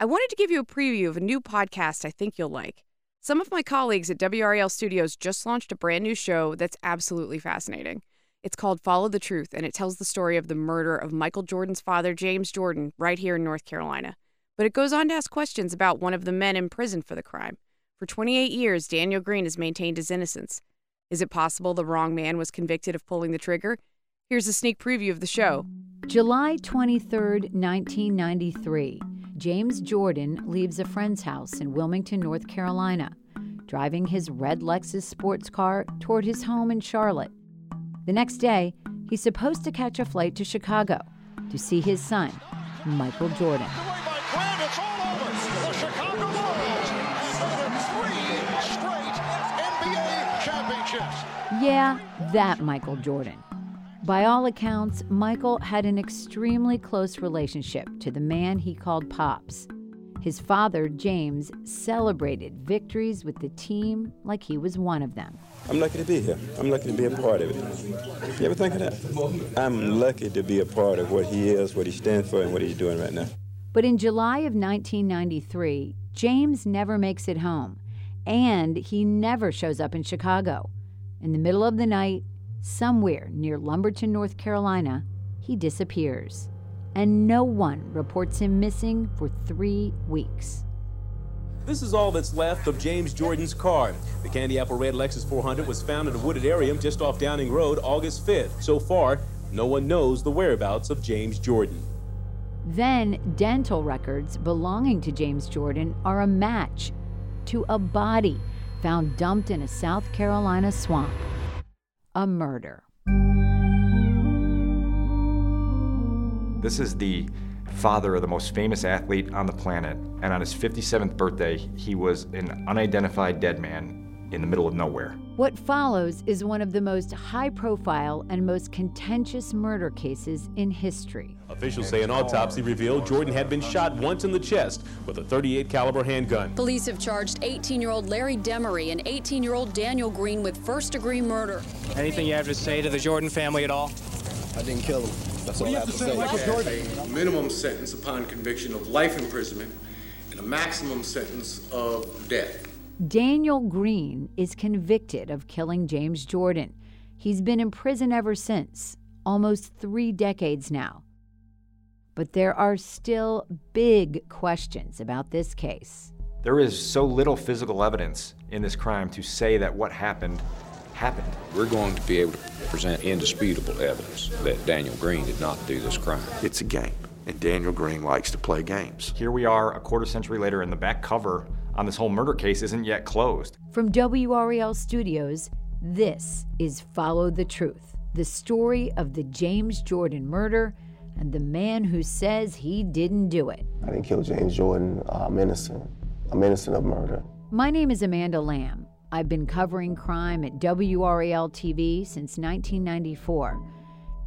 I wanted to give you a preview of a new podcast I think you'll like. Some of my colleagues at WRAL Studios just launched a brand new show that's absolutely fascinating. It's called Follow the Truth, and it tells the story of the murder of Michael Jordan's father, James Jordan, right here in North Carolina. But it goes on to ask questions about one of the men in prison for the crime. For 28 years, Daniel Green has maintained his innocence. Is it possible the wrong man was convicted of pulling the trigger? Here's a sneak preview of the show. July 23, 1993. James Jordan leaves a friend's house in Wilmington, North Carolina, driving his red Lexus sports car toward his home in Charlotte. The next day, he's supposed to catch a flight to Chicago to see his son, Michael Jordan. Yeah, that Michael Jordan. By all accounts, Michael had an extremely close relationship to the man he called Pops. His father, James, celebrated victories with the team like he was one of them. I'm lucky to be here. I'm lucky to be a part of it. You ever think of that? I'm lucky to be a part of what he is, what he stands for, and what he's doing right now. But in July of 1993, James never makes it home, and he never shows up in Chicago. In the middle of the night, somewhere near Lumberton, North Carolina, he disappears, and no one reports him missing for three weeks. This is all that's left of James Jordan's car. The Candy Apple Red Lexus 400 was found in a wooded area just off Downing Road August 5th. So far, no one knows the whereabouts of James Jordan. Then, dental records belonging to James Jordan are a match to a body found dumped in a South Carolina swamp. A murder. This is the father of the most famous athlete on the planet, and on his 57th birthday, he was an unidentified dead man in the middle of nowhere. What follows is one of the most high profile and most contentious murder cases in history. Officials say an autopsy revealed Jordan had been shot once in the chest with a 38 caliber handgun. Police have charged 18-year-old Larry Demery and 18-year-old Daniel Green with first-degree murder. Anything you have to say to the Jordan family at all? I didn't kill him. That's all I have to say. Michael Jordan. Minimum sentence upon conviction of life imprisonment and a maximum sentence of death. Daniel Green is convicted of killing James Jordan. He's been in prison ever since, almost three decades now. But there are still big questions about this case. There is so little physical evidence in this crime to say that what happened happened. We're going to be able to present indisputable evidence that Daniel Green did not do this crime. It's a game, and Daniel Green likes to play games. Here we are, a quarter century later, in the back cover on this whole murder case isn't yet closed. From WRAL Studios, this is Follow the Truth, the story of the James Jordan murder and the man who says he didn't do it. I didn't kill James Jordan. Uh, I'm innocent. I'm innocent of murder. My name is Amanda Lamb. I've been covering crime at WRAL TV since 1994.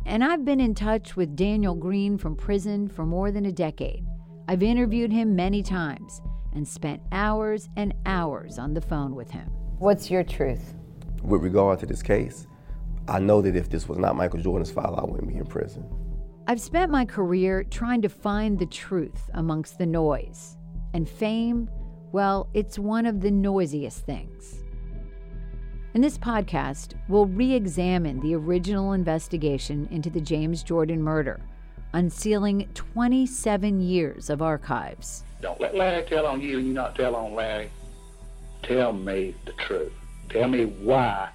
And I've been in touch with Daniel Green from prison for more than a decade. I've interviewed him many times and spent hours and hours on the phone with him. What's your truth? With regard to this case, I know that if this was not Michael Jordan's file, I wouldn't be in prison. I've spent my career trying to find the truth amongst the noise. And fame, well, it's one of the noisiest things. In this podcast, we'll re examine the original investigation into the James Jordan murder, unsealing 27 years of archives. Don't let Larry tell on you and you not tell on Larry. Tell me the truth. Tell me why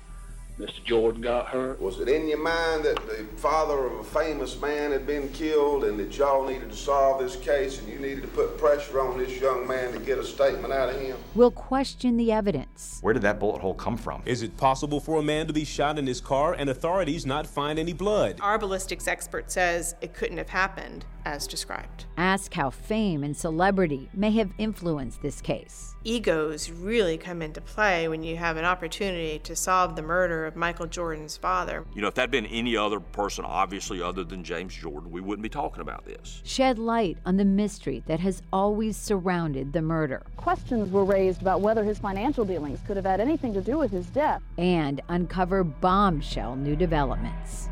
Mr. Jordan got hurt. Was it in your mind that the father of a famous man had been killed and that y'all needed to solve this case and you needed to put pressure on this young man to get a statement out of him? We'll question the evidence. Where did that bullet hole come from? Is it possible for a man to be shot in his car and authorities not find any blood? Our ballistics expert says it couldn't have happened as described. Ask how fame and celebrity may have influenced this case. Egos really come into play when you have an opportunity to solve the murder of Michael Jordan's father. You know, if that'd been any other person, obviously other than James Jordan, we wouldn't be talking about this. Shed light on the mystery that has always surrounded the murder. Questions were raised about whether his financial dealings could have had anything to do with his death. And uncover bombshell new developments.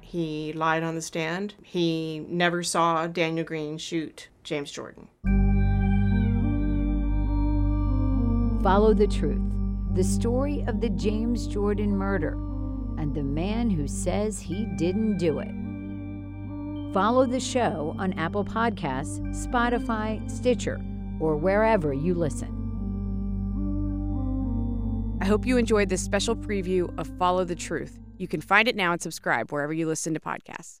He lied on the stand. He never saw Daniel Green shoot James Jordan. Follow the truth the story of the James Jordan murder and the man who says he didn't do it. Follow the show on Apple Podcasts, Spotify, Stitcher, or wherever you listen. I hope you enjoyed this special preview of Follow the Truth. You can find it now and subscribe wherever you listen to podcasts.